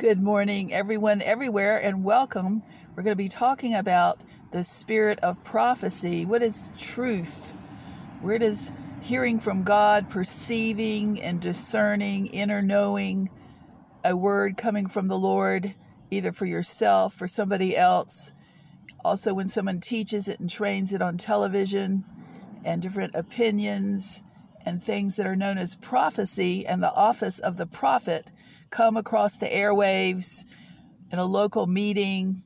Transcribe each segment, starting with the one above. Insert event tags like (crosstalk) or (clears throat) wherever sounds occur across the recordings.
Good morning, everyone, everywhere, and welcome. We're going to be talking about the spirit of prophecy. What is truth? Where does hearing from God, perceiving and discerning, inner knowing a word coming from the Lord, either for yourself, for somebody else? Also, when someone teaches it and trains it on television, and different opinions and things that are known as prophecy and the office of the prophet come across the airwaves in a local meeting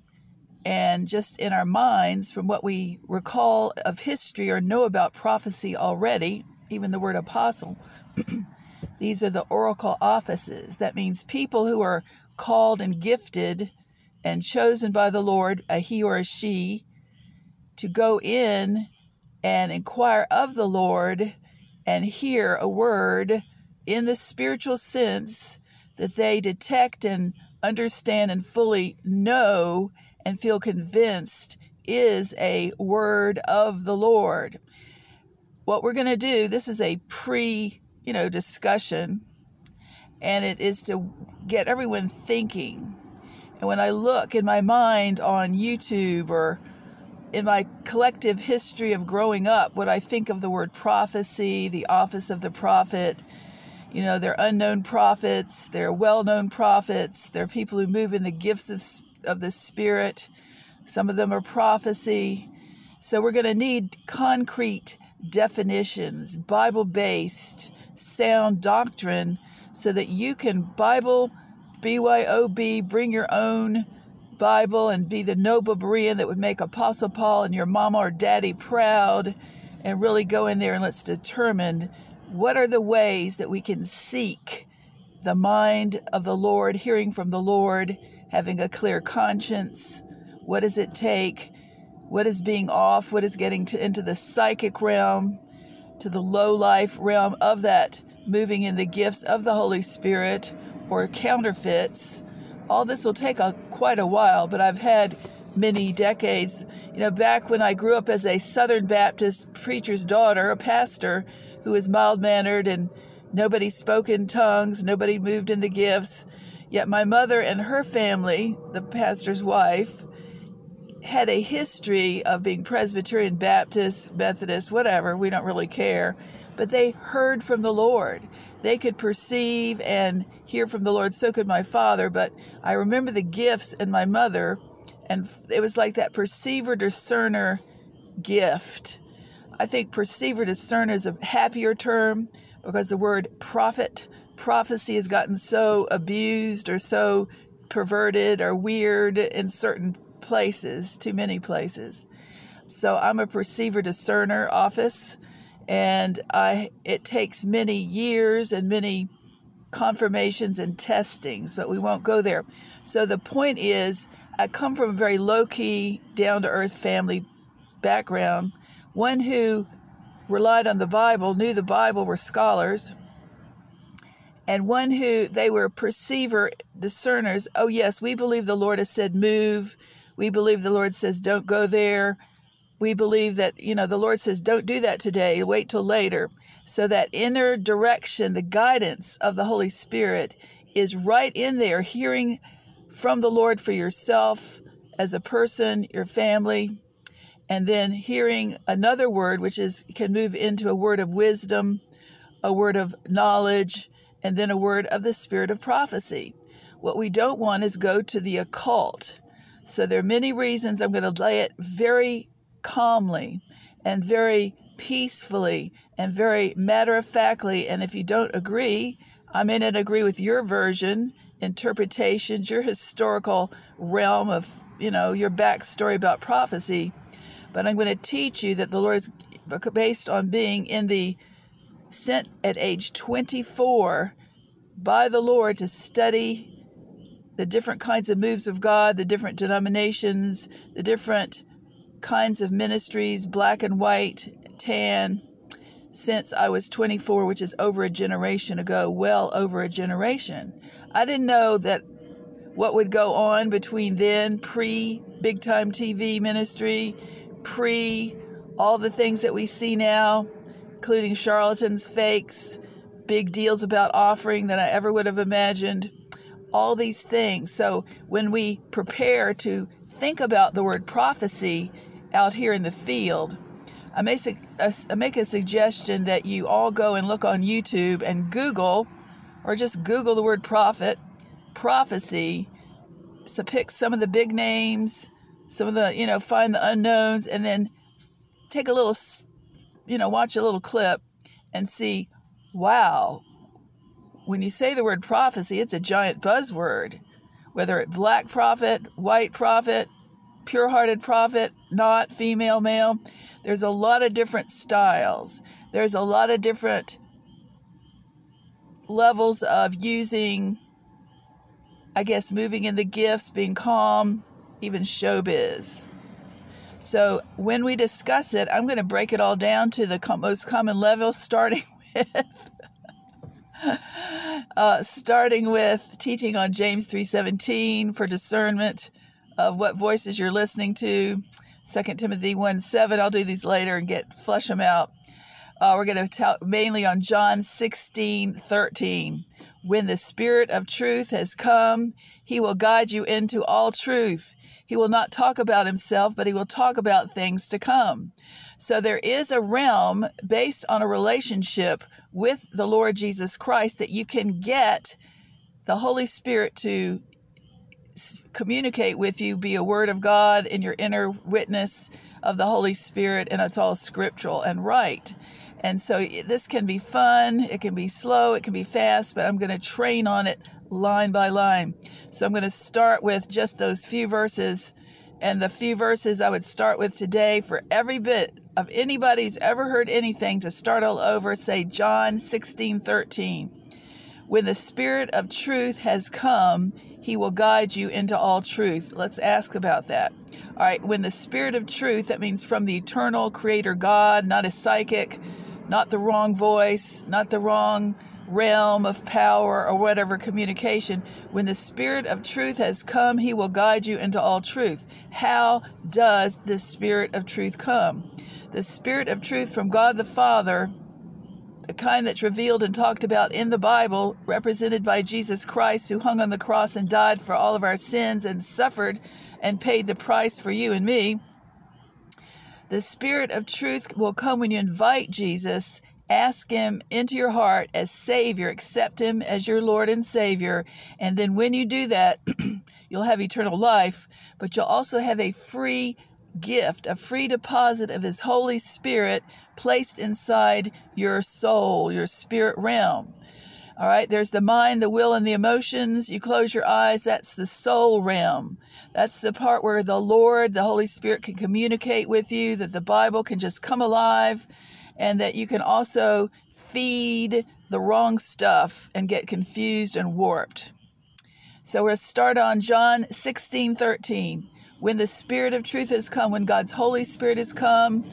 and just in our minds from what we recall of history or know about prophecy already, even the word apostle. (clears throat) These are the oracle offices. That means people who are called and gifted and chosen by the Lord, a he or a she, to go in and inquire of the Lord and hear a word in the spiritual sense that they detect and understand and fully know and feel convinced is a word of the Lord. What we're going to do, this is a pre, you know, discussion and it is to get everyone thinking. And when I look in my mind on YouTube or in my collective history of growing up, what I think of the word prophecy, the office of the prophet, you know, they're unknown prophets, they're well known prophets, they're people who move in the gifts of, of the Spirit. Some of them are prophecy. So we're going to need concrete definitions, Bible based, sound doctrine, so that you can Bible, BYOB, bring your own Bible and be the noble Berean that would make Apostle Paul and your mama or daddy proud and really go in there and let's determine what are the ways that we can seek the mind of the Lord, hearing from the Lord, having a clear conscience? What does it take? What is being off? What is getting to, into the psychic realm, to the low life realm of that, moving in the gifts of the Holy Spirit or counterfeits? All this will take a, quite a while, but I've had many decades. You know, back when I grew up as a Southern Baptist preacher's daughter, a pastor, who was mild mannered and nobody spoke in tongues, nobody moved in the gifts. Yet my mother and her family, the pastor's wife, had a history of being Presbyterian, Baptist, Methodist, whatever, we don't really care. But they heard from the Lord. They could perceive and hear from the Lord. So could my father. But I remember the gifts in my mother, and it was like that perceiver discerner gift I think perceiver discern is a happier term because the word prophet, prophecy has gotten so abused or so perverted or weird in certain places, too many places. So I'm a perceiver discerner office and I it takes many years and many confirmations and testings, but we won't go there. So the point is I come from a very low key, down to earth family background one who relied on the Bible, knew the Bible, were scholars, and one who they were perceiver discerners. Oh, yes, we believe the Lord has said move. We believe the Lord says don't go there. We believe that, you know, the Lord says don't do that today, wait till later. So that inner direction, the guidance of the Holy Spirit is right in there, hearing from the Lord for yourself as a person, your family, and then hearing another word which is can move into a word of wisdom a word of knowledge and then a word of the spirit of prophecy. What we don't want is go to the occult. So there are many reasons. I'm going to lay it very calmly and very peacefully and very matter of factly and if you don't agree i may not agree with your version interpretations your historical realm of you know your backstory about prophecy but I'm going to teach you that the Lord is based on being in the sent at age 24 by the Lord to study the different kinds of moves of God, the different denominations, the different kinds of ministries, black and white, tan, since I was 24, which is over a generation ago, well over a generation. I didn't know that what would go on between then, pre big time TV ministry, pre all the things that we see now, including charlatans, fakes, big deals about offering that I ever would have imagined. all these things. So when we prepare to think about the word prophecy out here in the field, I make make a suggestion that you all go and look on YouTube and Google, or just Google the word prophet, prophecy. So pick some of the big names, some of the, you know, find the unknowns, and then take a little, you know, watch a little clip and see, wow, when you say the word prophecy, it's a giant buzzword. Whether it black prophet, white prophet, pure hearted prophet, not female, male, there's a lot of different styles. There's a lot of different levels of using, I guess, moving in the gifts, being calm, even showbiz. So when we discuss it, I'm going to break it all down to the most common level, starting (laughs) with (laughs) uh, starting with teaching on James 3:17 for discernment of what voices you're listening to. 2 Timothy 1 7. I'll do these later and get flush them out. Uh, we're going to talk mainly on John 16 13. When the Spirit of truth has come, he will guide you into all truth. He will not talk about himself, but he will talk about things to come. So there is a realm based on a relationship with the Lord Jesus Christ that you can get the Holy Spirit to communicate with you, be a word of God in your inner witness of the Holy Spirit, and it's all scriptural and right. And so this can be fun, it can be slow, it can be fast, but I'm going to train on it line by line. So I'm going to start with just those few verses. And the few verses I would start with today for every bit of anybody's ever heard anything to start all over, say John 16 13. When the Spirit of truth has come, he will guide you into all truth. Let's ask about that. All right, when the Spirit of truth, that means from the eternal Creator God, not a psychic, not the wrong voice, not the wrong realm of power or whatever communication. When the Spirit of truth has come, He will guide you into all truth. How does the Spirit of truth come? The Spirit of truth from God the Father, the kind that's revealed and talked about in the Bible, represented by Jesus Christ, who hung on the cross and died for all of our sins and suffered and paid the price for you and me. The Spirit of truth will come when you invite Jesus Ask Him into your heart as Savior. Accept Him as your Lord and Savior. And then when you do that, (clears throat) you'll have eternal life, but you'll also have a free gift, a free deposit of His Holy Spirit placed inside your soul, your spirit realm. All right, there's the mind, the will, and the emotions. You close your eyes, that's the soul realm. That's the part where the Lord, the Holy Spirit can communicate with you, that the Bible can just come alive and that you can also feed the wrong stuff and get confused and warped. So we'll start on John 16 13. When the Spirit of truth has come, when God's Holy Spirit has come,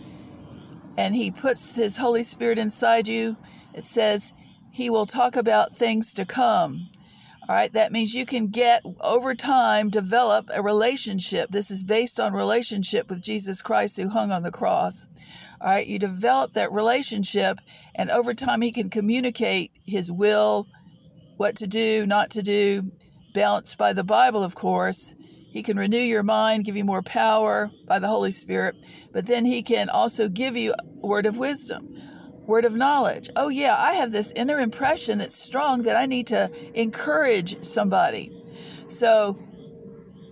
and He puts His Holy Spirit inside you, it says He will talk about things to come. All right, that means you can get over time, develop a relationship. This is based on relationship with Jesus Christ who hung on the cross. All right, you develop that relationship, and over time, He can communicate His will, what to do, not to do, balanced by the Bible, of course. He can renew your mind, give you more power by the Holy Spirit, but then He can also give you a word of wisdom, word of knowledge. Oh, yeah, I have this inner impression that's strong that I need to encourage somebody. So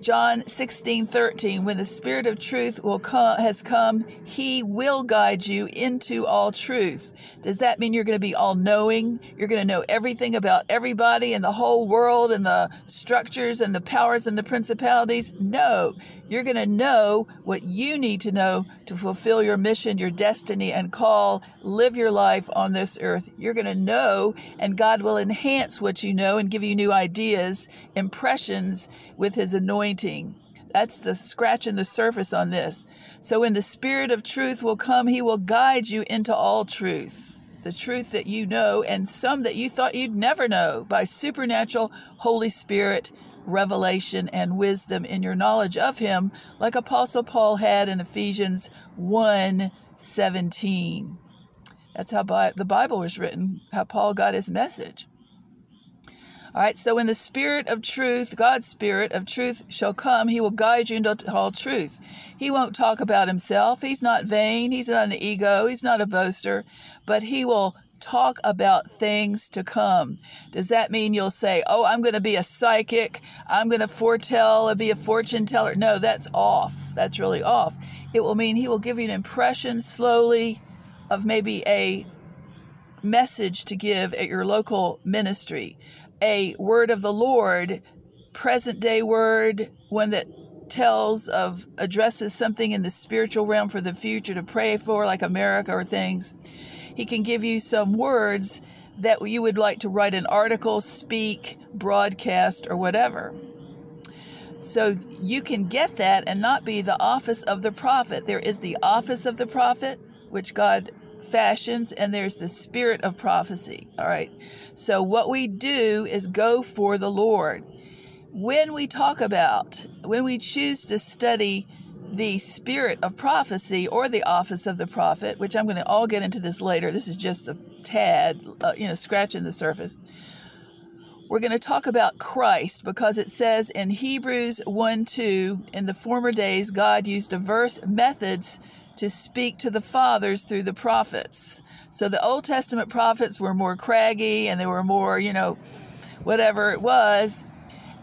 John 16, 13, when the Spirit of truth will come, has come, he will guide you into all truth. Does that mean you're going to be all knowing? You're going to know everything about everybody and the whole world and the structures and the powers and the principalities? No. You're going to know what you need to know to fulfill your mission, your destiny, and call, live your life on this earth. You're going to know, and God will enhance what you know and give you new ideas, impressions with His anointing. That's the scratching the surface on this. So, when the Spirit of truth will come, He will guide you into all truth. The truth that you know, and some that you thought you'd never know by supernatural Holy Spirit revelation and wisdom in your knowledge of him, like Apostle Paul had in Ephesians 1 17. That's how the Bible was written, how Paul got his message. All right, so when the Spirit of truth, God's Spirit of truth, shall come, He will guide you into all truth. He won't talk about Himself. He's not vain. He's not an ego. He's not a boaster, but He will talk about things to come. Does that mean you'll say, Oh, I'm going to be a psychic? I'm going to foretell and be a fortune teller? No, that's off. That's really off. It will mean He will give you an impression slowly of maybe a message to give at your local ministry, a word of the Lord, present day word, one that tells of addresses something in the spiritual realm for the future to pray for, like America or things. He can give you some words that you would like to write an article, speak, broadcast, or whatever. So you can get that and not be the office of the prophet. There is the office of the prophet, which God fashions, and there's the spirit of prophecy. All right. So what we do is go for the Lord. When we talk about, when we choose to study the spirit of prophecy or the office of the prophet, which I'm going to all get into this later. This is just a tad, uh, you know, scratching the surface. We're going to talk about Christ because it says in Hebrews 1 2, in the former days, God used diverse methods to speak to the fathers through the prophets. So the Old Testament prophets were more craggy and they were more, you know, whatever it was.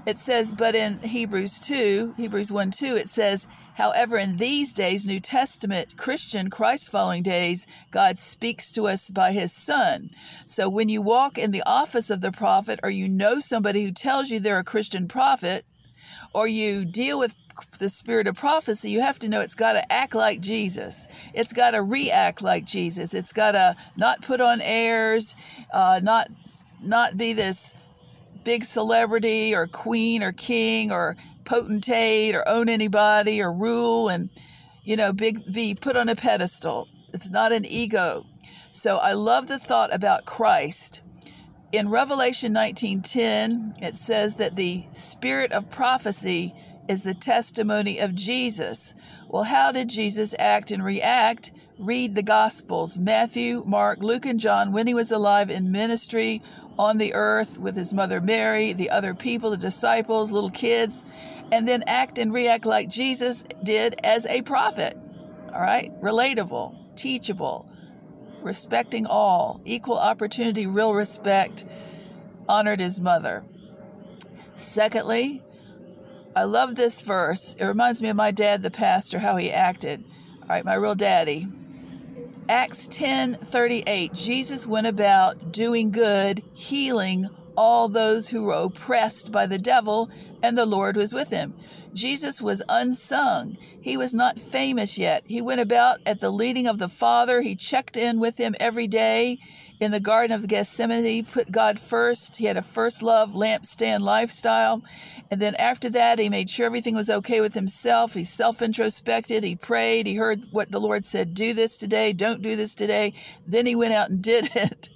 It says, but in Hebrews 2, Hebrews 1 2, it says, However, in these days, New Testament Christian Christ following days, God speaks to us by his Son. So when you walk in the office of the prophet, or you know somebody who tells you they're a Christian prophet, or you deal with the spirit of prophecy, you have to know it's got to act like Jesus. It's got to react like Jesus. It's got to not put on airs, uh, not not be this big celebrity or queen or king or potentate or own anybody or rule and, you know, big be put on a pedestal. It's not an ego. So I love the thought about Christ. In Revelation 19:10, it says that the spirit of prophecy is the testimony of Jesus. Well, how did Jesus act and react? Read the Gospels Matthew, Mark, Luke, and John when he was alive in ministry on the earth with his mother Mary, the other people, the disciples, little kids and then act and react like Jesus did as a prophet. All right? Relatable, teachable, respecting all, equal opportunity, real respect, honored his mother. Secondly, I love this verse. It reminds me of my dad, the pastor, how he acted. All right, my real daddy. Acts 10 38. Jesus went about doing good, healing all those who were oppressed by the devil, and the Lord was with him. Jesus was unsung. He was not famous yet. He went about at the leading of the Father. He checked in with him every day in the Garden of Gethsemane. He put God first. He had a first love, lampstand lifestyle. And then after that, he made sure everything was okay with himself. He self introspected. He prayed. He heard what the Lord said do this today, don't do this today. Then he went out and did (laughs) it.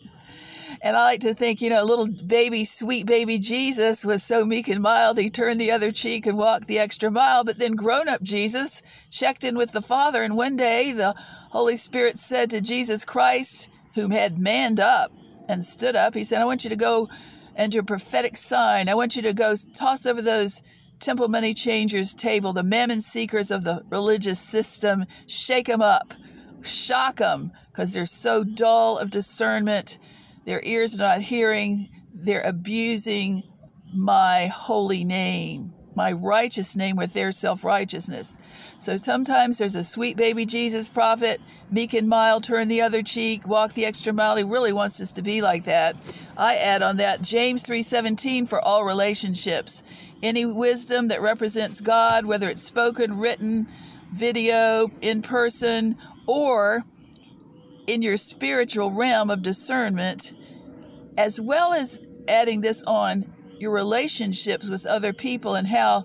And I like to think, you know, little baby, sweet baby Jesus was so meek and mild, he turned the other cheek and walked the extra mile. But then grown up Jesus checked in with the Father. And one day the Holy Spirit said to Jesus Christ, whom had manned up and stood up, He said, I want you to go and your prophetic sign. I want you to go toss over those temple money changers table, the mammon seekers of the religious system, shake them up, shock them, because they're so dull of discernment their ears are not hearing, they're abusing my holy name, my righteous name with their self righteousness. So sometimes there's a sweet baby Jesus prophet, meek and mild, turn the other cheek, walk the extra mile. He really wants us to be like that. I add on that James 3:17 for all relationships. Any wisdom that represents God, whether it's spoken, written, video, in person, or in your spiritual realm of discernment, as well as adding this on your relationships with other people and how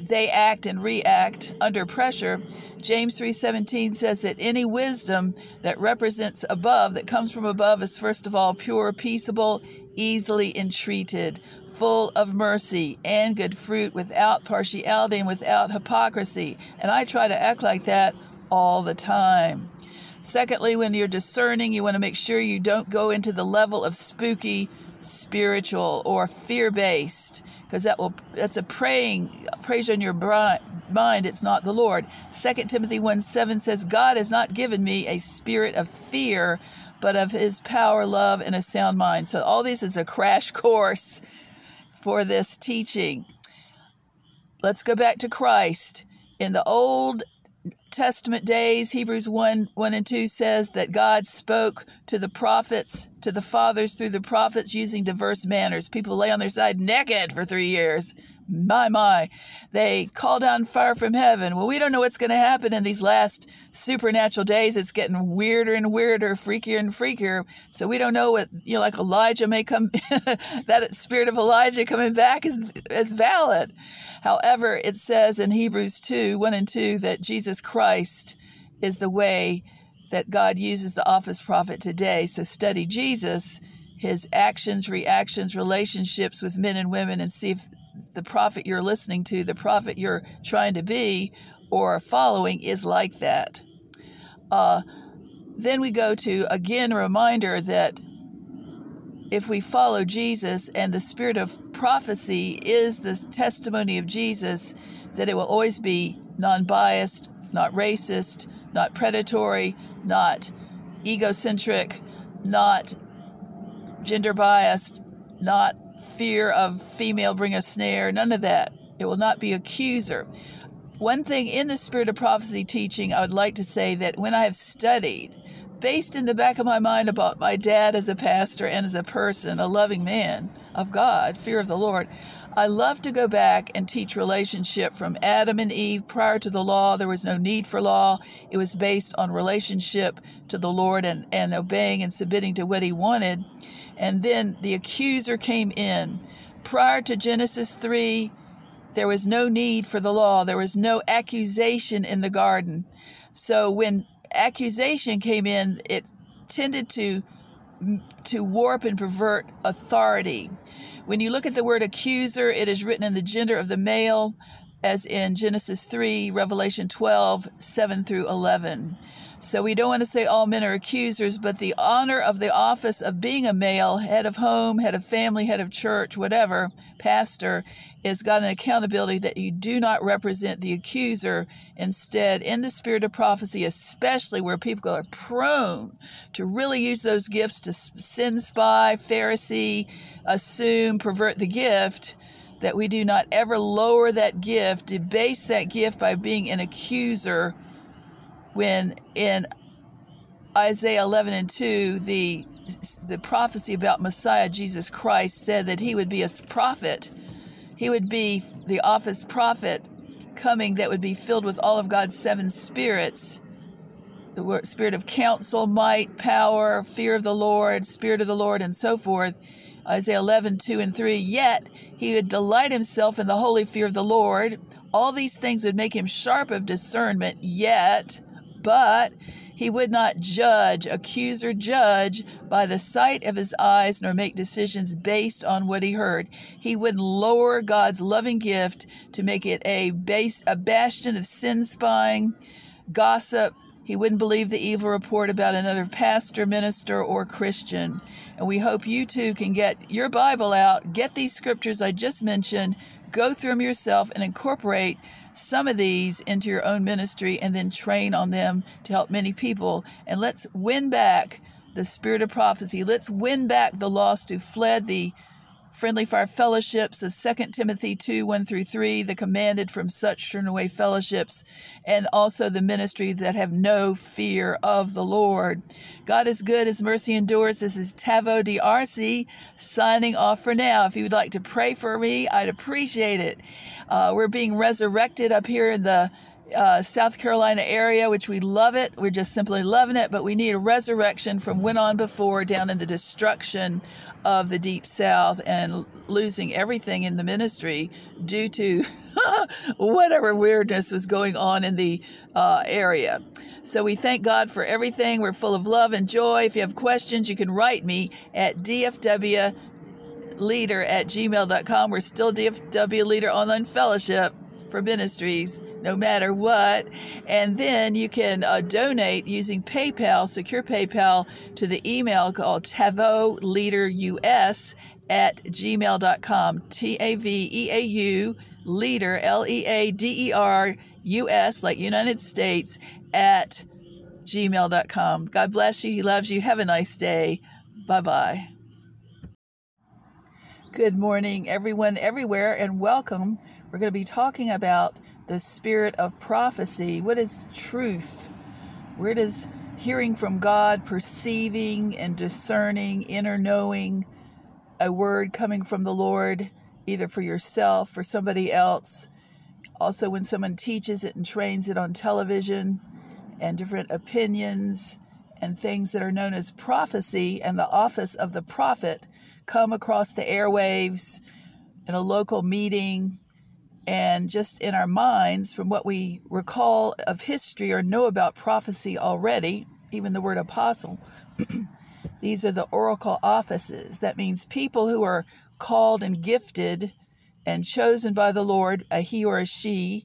they act and react under pressure. James 3:17 says that any wisdom that represents above that comes from above is first of all pure, peaceable, easily entreated, full of mercy and good fruit, without partiality and without hypocrisy. And I try to act like that all the time. Secondly, when you're discerning, you want to make sure you don't go into the level of spooky spiritual or fear based because that will that's a praying praise on your mind. It's not the lord. 2 timothy 1 7 says god has not given me a spirit of fear but of his power love and a sound mind. So all this is a crash (laughs) course for this teaching. Let's go back to christ. In the old Testament days, Hebrews 1 1 and 2 says that God spoke to the prophets, to the fathers through the prophets using diverse manners. People lay on their side naked for three years. My, my. They call down fire from heaven. Well, we don't know what's going to happen in these last supernatural days. It's getting weirder and weirder, freakier and freakier. So we don't know what, you know, like Elijah may come, (laughs) that spirit of Elijah coming back is, is valid. However, it says in Hebrews 2 1 and 2 that Jesus Christ is the way that God uses the office prophet today. So study Jesus, his actions, reactions, relationships with men and women, and see if the prophet you're listening to, the prophet you're trying to be or following is like that. Uh, then we go to again a reminder that if we follow Jesus and the spirit of prophecy is the testimony of Jesus, that it will always be non biased, not racist, not predatory, not egocentric, not gender biased, not fear of female bring a snare, none of that. It will not be accuser. One thing in the spirit of prophecy teaching, I would like to say that when I have studied, based in the back of my mind about my dad as a pastor and as a person, a loving man of God, fear of the Lord, I love to go back and teach relationship from Adam and Eve prior to the law. There was no need for law. It was based on relationship to the Lord and, and obeying and submitting to what he wanted. And then the accuser came in. Prior to Genesis 3, there was no need for the law, there was no accusation in the garden. So when accusation came in, it tended to to warp and pervert authority. When you look at the word accuser, it is written in the gender of the male, as in Genesis 3, Revelation 12, 7 through 11. So we don't want to say all men are accusers, but the honor of the office of being a male, head of home, head of family, head of church, whatever, pastor, is got an accountability that you do not represent the accuser. Instead, in the spirit of prophecy, especially where people are prone to really use those gifts to sin spy, Pharisee, assume, pervert the gift, that we do not ever lower that gift, debase that gift by being an accuser when in Isaiah 11 and 2, the, the prophecy about Messiah Jesus Christ said that he would be a prophet. He would be the office prophet coming that would be filled with all of God's seven spirits the spirit of counsel, might, power, fear of the Lord, spirit of the Lord, and so forth. Isaiah 11, 2 and 3. Yet he would delight himself in the holy fear of the Lord. All these things would make him sharp of discernment, yet but he would not judge, accuse, or judge by the sight of his eyes, nor make decisions based on what he heard. He would lower God's loving gift to make it a base, a bastion of sin spying, gossip. He wouldn't believe the evil report about another pastor, minister, or Christian. And we hope you too can get your Bible out, get these scriptures I just mentioned, go through them yourself, and incorporate some of these into your own ministry and then train on them to help many people. And let's win back the spirit of prophecy. Let's win back the lost who fled the friendly fire fellowships of 2 Timothy 2 1 through 3, the commanded from such turn away fellowships, and also the ministry that have no fear of the Lord. God is good, His mercy endures. This is Taveau DRC signing off for now. If you would like to pray for me, I'd appreciate it. Uh, we're being resurrected up here in the uh, South Carolina area, which we love it. We're just simply loving it, but we need a resurrection from when on before down in the destruction of the Deep South and losing everything in the ministry due to (laughs) whatever weirdness was going on in the uh, area. So we thank God for everything. We're full of love and joy. If you have questions, you can write me at DFW leader at gmail.com. We're still DFW Leader Online Fellowship for Ministries, no matter what. And then you can uh, donate using PayPal, secure PayPal, to the email called Taveau Leader US at gmail.com. T A V E A U, leader, L E A D E R U S, like United States, at gmail.com. God bless you. He loves you. Have a nice day. Bye bye. Good morning, everyone, everywhere, and welcome. We're going to be talking about the spirit of prophecy. What is truth? Where does hearing from God, perceiving and discerning, inner knowing, a word coming from the Lord, either for yourself or somebody else. Also, when someone teaches it and trains it on television, and different opinions and things that are known as prophecy and the office of the prophet come across the airwaves in a local meeting and just in our minds from what we recall of history or know about prophecy already, even the word apostle. (clears throat) These are the oracle offices. That means people who are called and gifted and chosen by the Lord, a he or a she,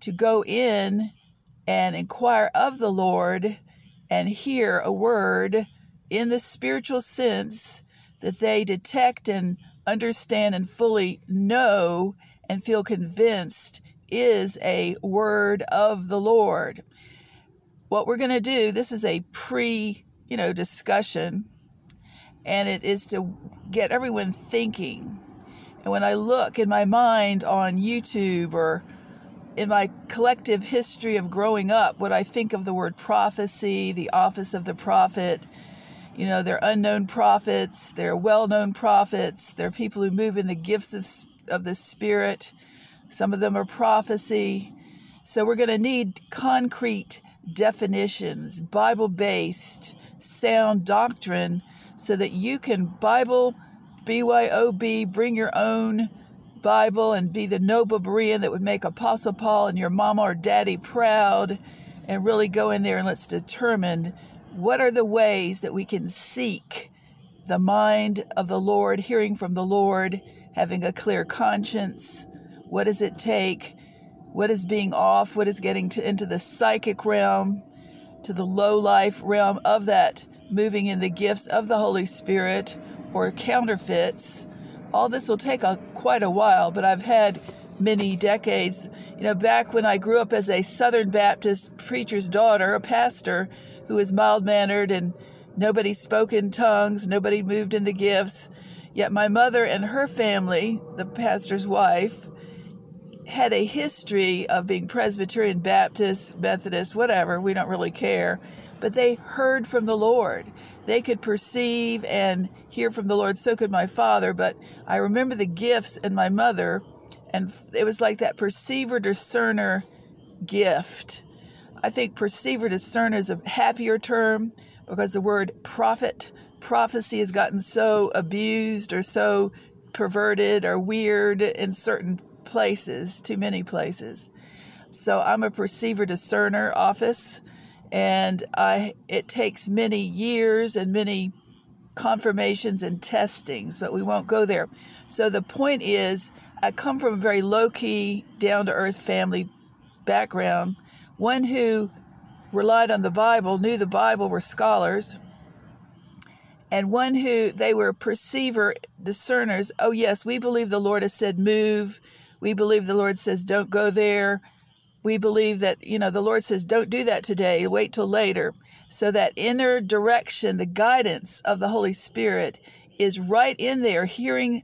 to go in and inquire of the Lord and hear a word in the spiritual sense that they detect and understand and fully know and feel convinced is a word of the Lord. What we're going to do, this is a pre, you know, discussion and it is to get everyone thinking. And when I look in my mind on YouTube or in my collective history of growing up, what I think of the word prophecy, the office of the prophet, you know, they're unknown prophets, they're well known prophets, they're people who move in the gifts of, of the Spirit. Some of them are prophecy. So we're going to need concrete definitions, Bible based, sound doctrine, so that you can Bible, BYOB, bring your own Bible and be the noble Berean that would make Apostle Paul and your mama or daddy proud and really go in there and let's determine what are the ways that we can seek the mind of the Lord, hearing from the Lord, having a clear conscience. What does it take? What is being off? What is getting to, into the psychic realm, to the low life realm of that moving in the gifts of the Holy Spirit or counterfeits? all this will take a, quite a while, but I've had many decades. You know, back when I grew up as a Southern Baptist preacher's daughter, a pastor who was mild mannered and nobody spoke in tongues, nobody moved in the gifts. Yet my mother and her family, the pastor's wife, had a history of being Presbyterian, Baptist, Methodist, whatever, we don't really care, but they heard from the Lord they could perceive and hear from the Lord. So could my father. But I remember the gifts in my mother, and it was like that perceiver discerner gift. I think perceiver discerner is a happier term because the word prophet, prophecy has gotten so abused or so perverted or weird in certain places, too many places. So I'm a perceiver discerner office and I it takes many years and many confirmations and testings, but we won't go there. So the point is, I come from a very low key, down to earth family background, one who relied on the Bible, knew the Bible, were scholars, and one who they were perceiver discerners. Oh, yes, we believe the Lord has said move. We believe the Lord says don't go there we believe that, you know, the Lord says, don't do that today, wait till later. So that inner direction, the guidance of the Holy Spirit is right in there, hearing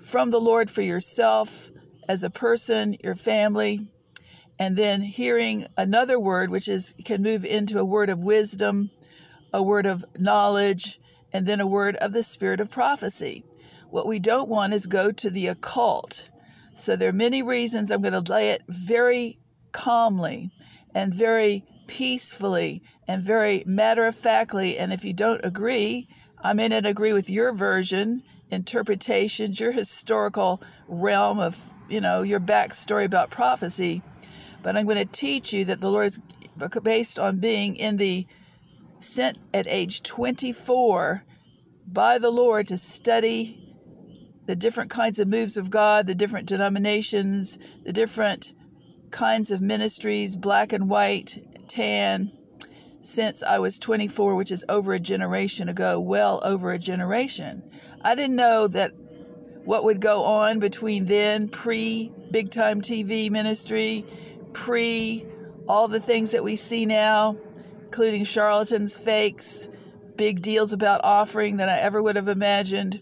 from the Lord for yourself as a person, your family, and then hearing another word, which is can move into a word of wisdom, a word of knowledge, and then a word of the spirit of prophecy. What we don't want is go to the occult. So there are many reasons. I'm going to lay it very calmly and very peacefully and very matter of factly. And if you don't agree, I may not agree with your version, interpretations, your historical realm of, you know, your backstory about prophecy. But I'm going to teach you that the Lord is based on being in the sent at age 24 by the Lord to study the different kinds of moves of God, the different denominations, the different kinds of ministries, black and white, tan, since I was 24, which is over a generation ago, well over a generation. I didn't know that what would go on between then, pre big time TV ministry, pre all the things that we see now, including charlatans, fakes, big deals about offering that I ever would have imagined,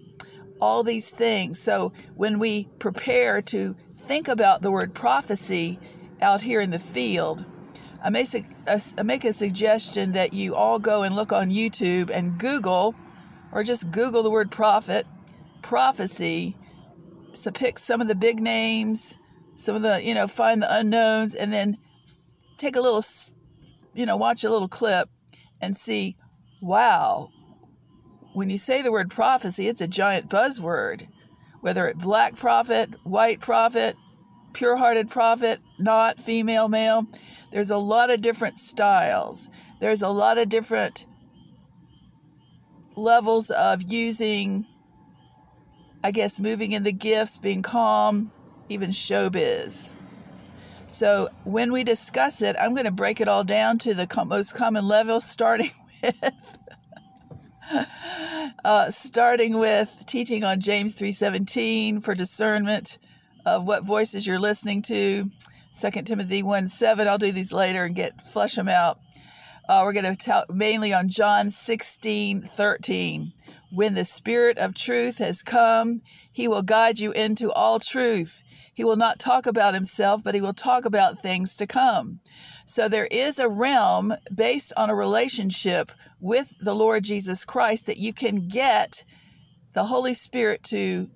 all these things. So when we prepare to think about the word prophecy out here in the field, I make uh, I make a suggestion that you all go and look on YouTube and Google, or just Google the word prophet, prophecy. So pick some of the big names, some of the, you know, find the unknowns, and then take a little, you know, watch a little clip and see, wow, when you say the word prophecy, it's a giant buzzword. Whether it black prophet, white prophet, pure hearted prophet, not female, male, there's a lot of different styles. There's a lot of different levels of using, I guess, moving in the gifts, being calm, even showbiz. So when we discuss it, I'm going to break it all down to the most common level, (laughs) starting (laughs) uh, starting with teaching on James 3:17 for discernment of what voices you're listening to. 2 Timothy 1 7. I'll do these later and get flush them out. Uh, we're going to talk mainly on John 16 13. When the Spirit of truth has come, he will guide you into all truth. He will not talk about himself, but he will talk about things to come. So there is a realm based on a relationship with the Lord Jesus Christ that you can get the Holy Spirit to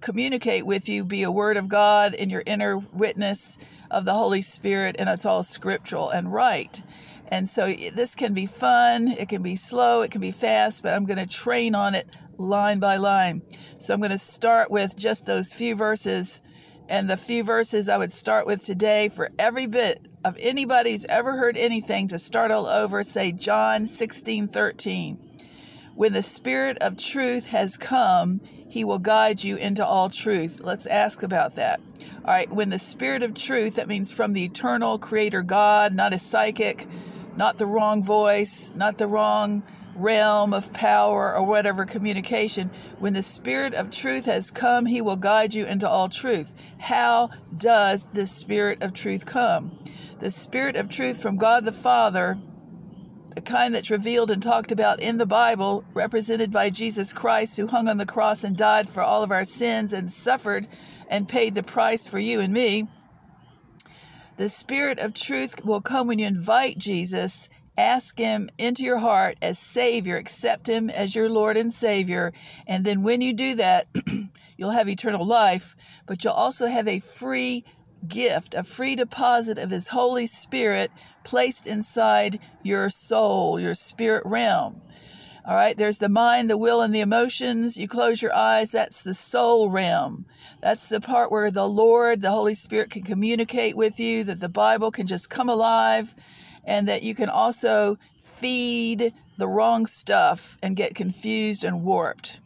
communicate with you, be a word of God in your inner witness of the Holy Spirit, and it's all scriptural and right. And so this can be fun, it can be slow, it can be fast, but I'm going to train on it line by line. So I'm going to start with just those few verses. And the few verses I would start with today for every bit of anybody's ever heard anything to start all over, say John 16 13. When the Spirit of truth has come, he will guide you into all truth. Let's ask about that. All right, when the Spirit of truth, that means from the eternal Creator God, not a psychic, not the wrong voice, not the wrong realm of power or whatever communication. When the Spirit of truth has come, He will guide you into all truth. How does the Spirit of truth come? The Spirit of truth from God the Father, the kind that's revealed and talked about in the Bible, represented by Jesus Christ, who hung on the cross and died for all of our sins and suffered and paid the price for you and me the Spirit of truth will come when you invite Jesus, ask Him into your heart as Savior, accept Him as your Lord and Savior. And then when you do that, (clears throat) you'll have eternal life, but you'll also have a free gift, a free deposit of His Holy Spirit placed inside your soul, your spirit realm. All right, there's the mind, the will, and the emotions. You close your eyes, that's the soul realm. That's the part where the Lord, the Holy Spirit, can communicate with you, that the Bible can just come alive, and that you can also feed the wrong stuff and get confused and warped.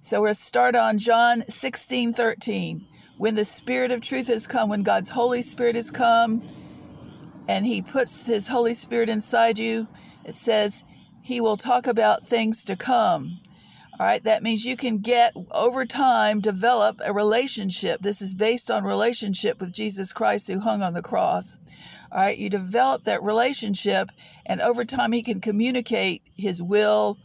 So we'll start on John 16 13. When the Spirit of truth has come, when God's Holy Spirit has come, and He puts His Holy Spirit inside you, it says, he will talk about things to come. All right, that means you can get over time develop a relationship. This is based on relationship with Jesus Christ who hung on the cross. All right, you develop that relationship, and over time, He can communicate His will,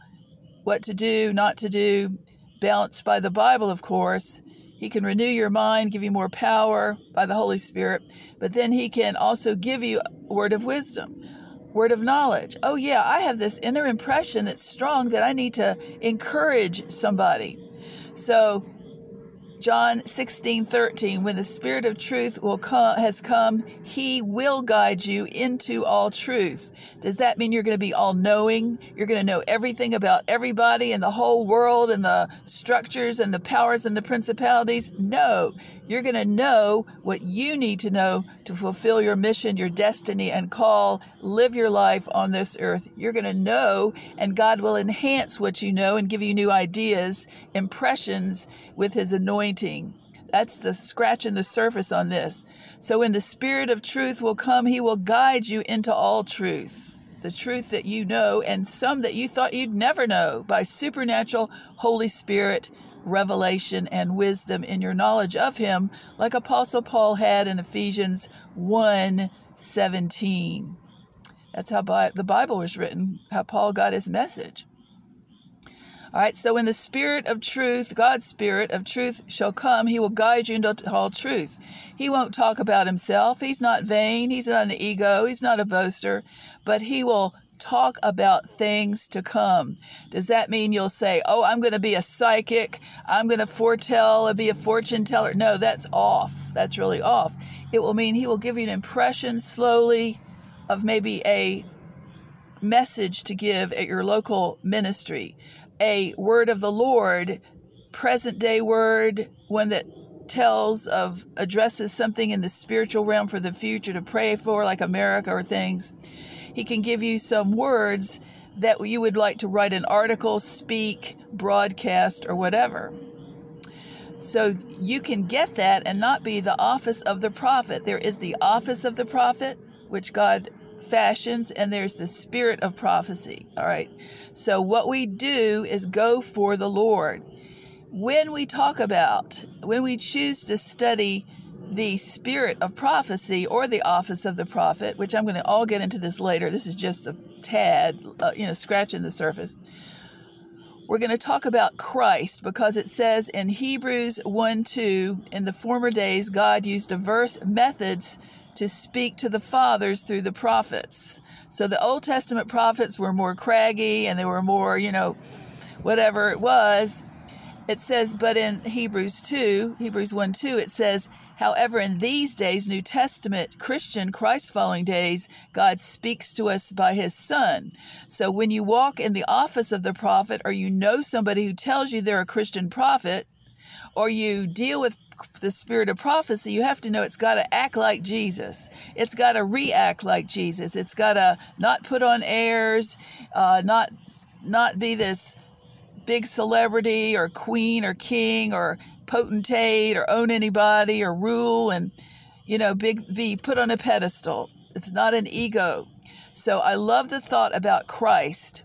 what to do, not to do, balanced by the Bible, of course. He can renew your mind, give you more power by the Holy Spirit, but then He can also give you word of wisdom word of knowledge. Oh, yeah, I have this inner impression that's strong that I need to encourage somebody. So John 16, 13, when the Spirit of truth will come, has come, he will guide you into all truth. Does that mean you're going to be all knowing? You're going to know everything about everybody and the whole world and the structures and the powers and the principalities? No. You're going to know what you need to know to fulfill your mission, your destiny, and call, live your life on this earth. You're going to know, and God will enhance what you know and give you new ideas, impressions with his anointing anointing. That's the scratching the surface on this. So when the Spirit of truth will come, he will guide you into all truth. the truth that you know, and some that you thought you'd never know by supernatural Holy Spirit revelation and wisdom in your knowledge of him, like Apostle Paul had in Ephesians 1 17. That's how the Bible was written, how Paul got his message. All right, so when the Spirit of truth, God's Spirit of truth shall come, he will guide you into all truth. He won't talk about himself. He's not vain. He's not an ego. He's not a boaster, but he will talk about things to come. Does that mean you'll say, Oh, I'm going to be a psychic? I'm going to foretell and be a fortune teller? No, that's off. That's really off. It will mean he will give you an impression slowly of maybe a message to give at your local ministry, a word of the Lord, present day word, one that tells of addresses something in the spiritual realm for the future to pray for, like America or things he can give you some words that you would like to write an article, speak, broadcast, or whatever. So you can get that and not be the office of the prophet. There is the office of the prophet, which God fashions, and there's the spirit of prophecy. All right. So what we do is go for the Lord. When we talk about, when we choose to study the spirit of prophecy or the office of the prophet, which I'm going to all get into this later. This is just a tad, uh, you know, scratching the surface. We're going to talk about Christ because it says in Hebrews 1 2, in the former days, God used diverse methods to speak to the fathers through the prophets. So the Old Testament prophets were more craggy and they were more, you know, whatever it was. It says, but in Hebrews 2, Hebrews 1 2, it says, However, in these days, New Testament Christian Christ following days, God speaks to us by his Son. So when you walk in the office of the prophet, or you know somebody who tells you they're a Christian prophet, or you deal with the spirit of prophecy, you have to know it's got to act like Jesus. It's got to react like Jesus. It's got to not put on airs, uh, not not be this big celebrity or queen or king or potentate or own anybody or rule and, you know, big be put on a pedestal. It's not an ego. So I love the thought about Christ.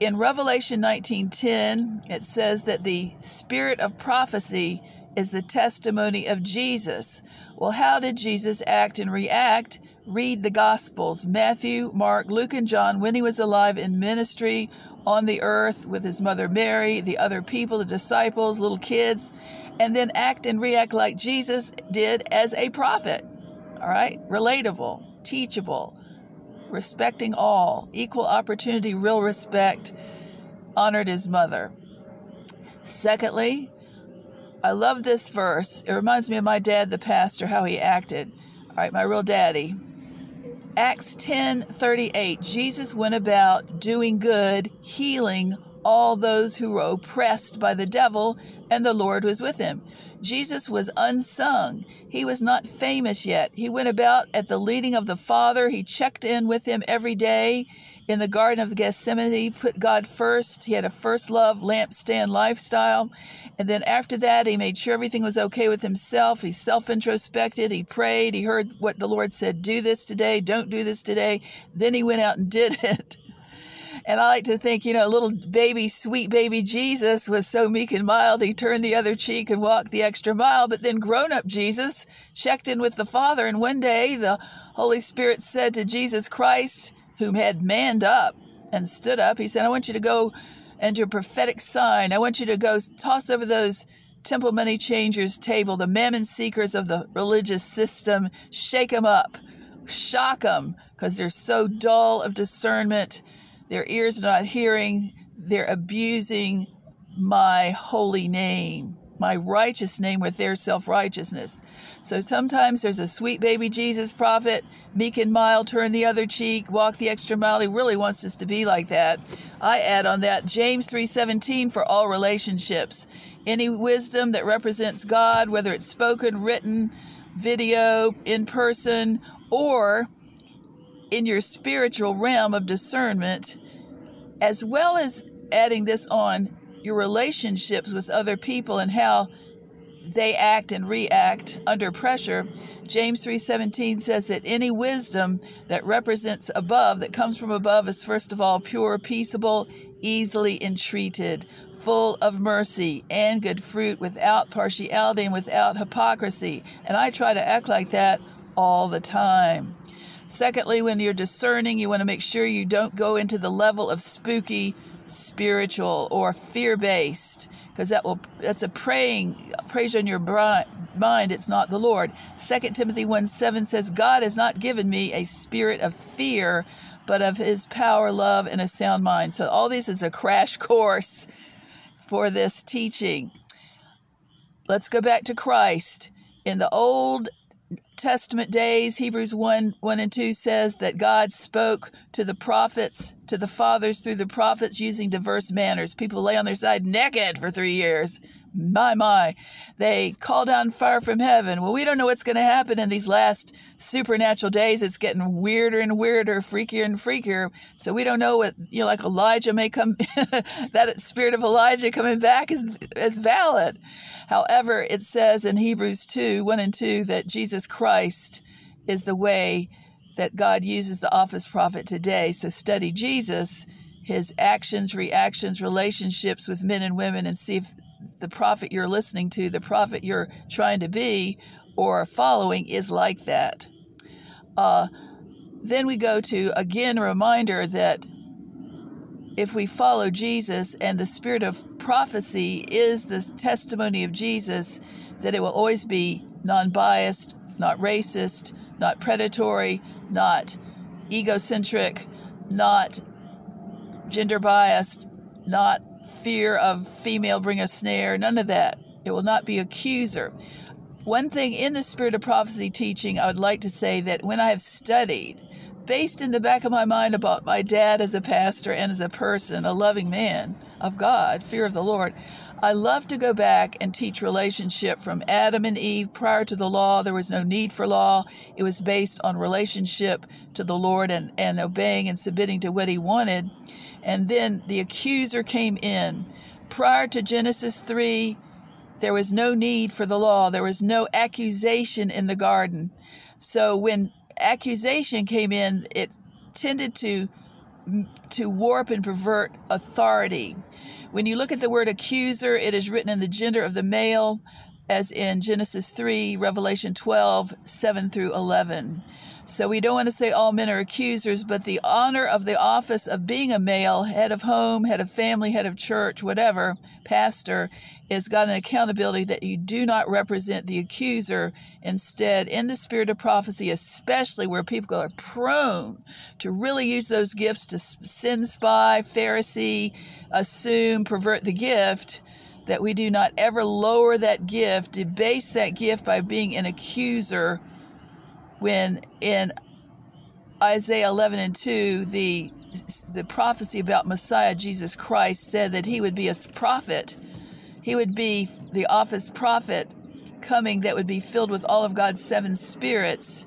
In Revelation 19:10, it says that the spirit of prophecy is the testimony of Jesus. Well, how did Jesus act and react? Read the Gospels Matthew, Mark, Luke, and John when he was alive in ministry on the earth with his mother Mary, the other people, the disciples, little kids and then act and react like Jesus did as a prophet. All right? Relatable, teachable, respecting all, equal opportunity, real respect, honored his mother. Secondly, I love this verse. It reminds me of my dad, the pastor, how he acted. All right, my real daddy. Acts 10 38. Jesus went about doing good, healing all those who were oppressed by the devil, and the Lord was with him. Jesus was unsung. He was not famous yet. He went about at the leading of the Father. He checked in with him every day in the Garden of Gethsemane. Put God first. He had a first love, lampstand lifestyle. And then after that, he made sure everything was okay with himself. He self introspected. He prayed. He heard what the Lord said do this today, don't do this today. Then he went out and did (laughs) it. And I like to think, you know, little baby, sweet baby Jesus was so meek and mild, he turned the other cheek and walked the extra mile. But then grown up Jesus checked in with the Father. And one day the Holy Spirit said to Jesus Christ, whom had manned up and stood up, He said, I want you to go and your prophetic sign. I want you to go toss over those temple money changers table, the mammon seekers of the religious system, shake them up, shock them, because they're so dull of discernment. Their ears are not hearing, they're abusing my holy name, my righteous name with their self righteousness. So sometimes there's a sweet baby Jesus prophet, meek and mild, turn the other cheek, walk the extra mile. He really wants us to be like that. I add on that James 3:17 for all relationships. Any wisdom that represents God, whether it's spoken, written, video, in person, or in your spiritual realm of discernment, as well as adding this on your relationships with other people and how they act and react under pressure. James 3:17 says that any wisdom that represents above that comes from above is first of all pure, peaceable, easily entreated, full of mercy and good fruit, without partiality and without hypocrisy. And I try to act like that all the time. Secondly, when you're discerning, you want to make sure you don't go into the level of spooky, spiritual, or fear-based, because that will that's a praying praise on your mind. It's not the Lord. Second Timothy 1 7 says, God has not given me a spirit of fear, but of his power, love, and a sound mind. So all this is a crash (laughs) course for this teaching. Let's go back to Christ. In the Old Testament days, Hebrews 1 1 and 2 says that God spoke to the prophets, to the fathers through the prophets using diverse manners. People lay on their side naked for three years. My, my. They call down fire from heaven. Well, we don't know what's going to happen in these last supernatural days. It's getting weirder and weirder, freakier and freakier. So we don't know what, you know, like Elijah may come, (laughs) that spirit of Elijah coming back is, is valid. However, it says in Hebrews 2 1 and 2 that Jesus Christ is the way that God uses the office prophet today. So study Jesus, his actions, reactions, relationships with men and women, and see if the prophet you're listening to, the prophet you're trying to be or following is like that. Uh, then we go to again a reminder that if we follow Jesus and the spirit of prophecy is the testimony of Jesus, that it will always be non biased, not racist, not predatory, not egocentric, not gender biased, not fear of female bring a snare, none of that. It will not be accuser. One thing in the spirit of prophecy teaching, I would like to say that when I have studied, based in the back of my mind about my dad as a pastor and as a person, a loving man of God, fear of the Lord, I love to go back and teach relationship from Adam and Eve. Prior to the law, there was no need for law. It was based on relationship to the Lord and, and obeying and submitting to what he wanted. And then the accuser came in. Prior to Genesis 3, there was no need for the law, there was no accusation in the garden. So when accusation came in, it tended to to warp and pervert authority. When you look at the word accuser, it is written in the gender of the male, as in Genesis 3, Revelation 12, 7 through 11. So we don't want to say all men are accusers, but the honor of the office of being a male, head of home, head of family, head of church, whatever, pastor, is got an accountability that you do not represent the accuser. Instead, in the spirit of prophecy, especially where people are prone to really use those gifts to sin spy, Pharisee, assume, pervert the gift, that we do not ever lower that gift, debase that gift by being an accuser when in Isaiah 11 and 2, the, the prophecy about Messiah Jesus Christ said that he would be a prophet. He would be the office prophet coming that would be filled with all of God's seven spirits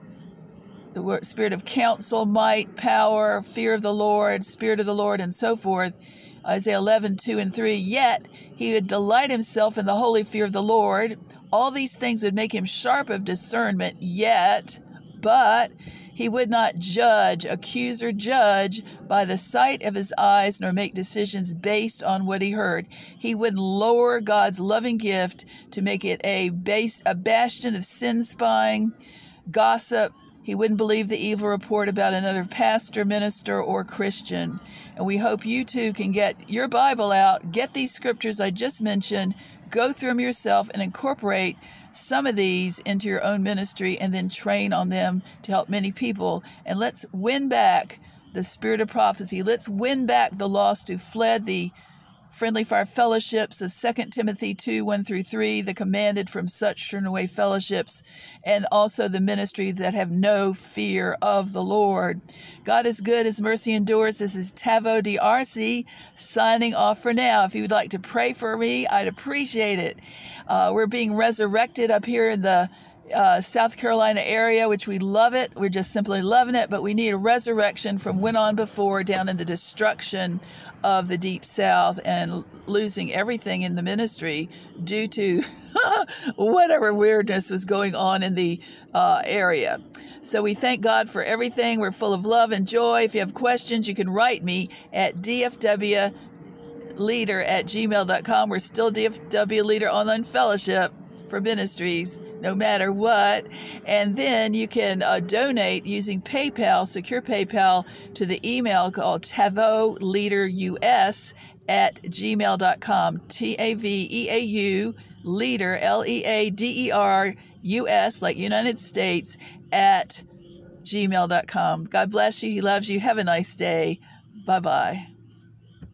the spirit of counsel, might, power, fear of the Lord, spirit of the Lord, and so forth. Isaiah 11, 2 and 3. Yet he would delight himself in the holy fear of the Lord. All these things would make him sharp of discernment, yet but he would not judge, accuse, or judge by the sight of his eyes, nor make decisions based on what he heard. He would lower God's loving gift to make it a base, a bastion of sin spying, gossip. He wouldn't believe the evil report about another pastor, minister, or Christian. And we hope you too can get your Bible out, get these scriptures I just mentioned, go through them yourself, and incorporate some of these into your own ministry and then train on them to help many people. And let's win back the spirit of prophecy. Let's win back the lost who fled the friendly fire fellowships of 2 Timothy 2 1 through 3, the commanded from such turn away fellowships, and also the ministry that have no fear of the Lord. God is good, His mercy endures. This is Taveau DRC signing off for now. If you would like to pray for me, I'd appreciate it. Uh, we're being resurrected up here in the uh, South Carolina area, which we love it. We're just simply loving it, but we need a resurrection from went on before down in the destruction of the Deep South and losing everything in the ministry due to (laughs) whatever weirdness was going on in the uh, area. So we thank God for everything. We're full of love and joy. If you have questions, you can write me at DFW leader at gmail.com. We're still DFW Leader Online Fellowship for Ministries, no matter what. And then you can uh, donate using PayPal, secure PayPal, to the email called Taveau Leader US at gmail.com. T A V E A U leader, L E A D E R U S, like United States, at gmail.com. God bless you. He loves you. Have a nice day. Bye bye.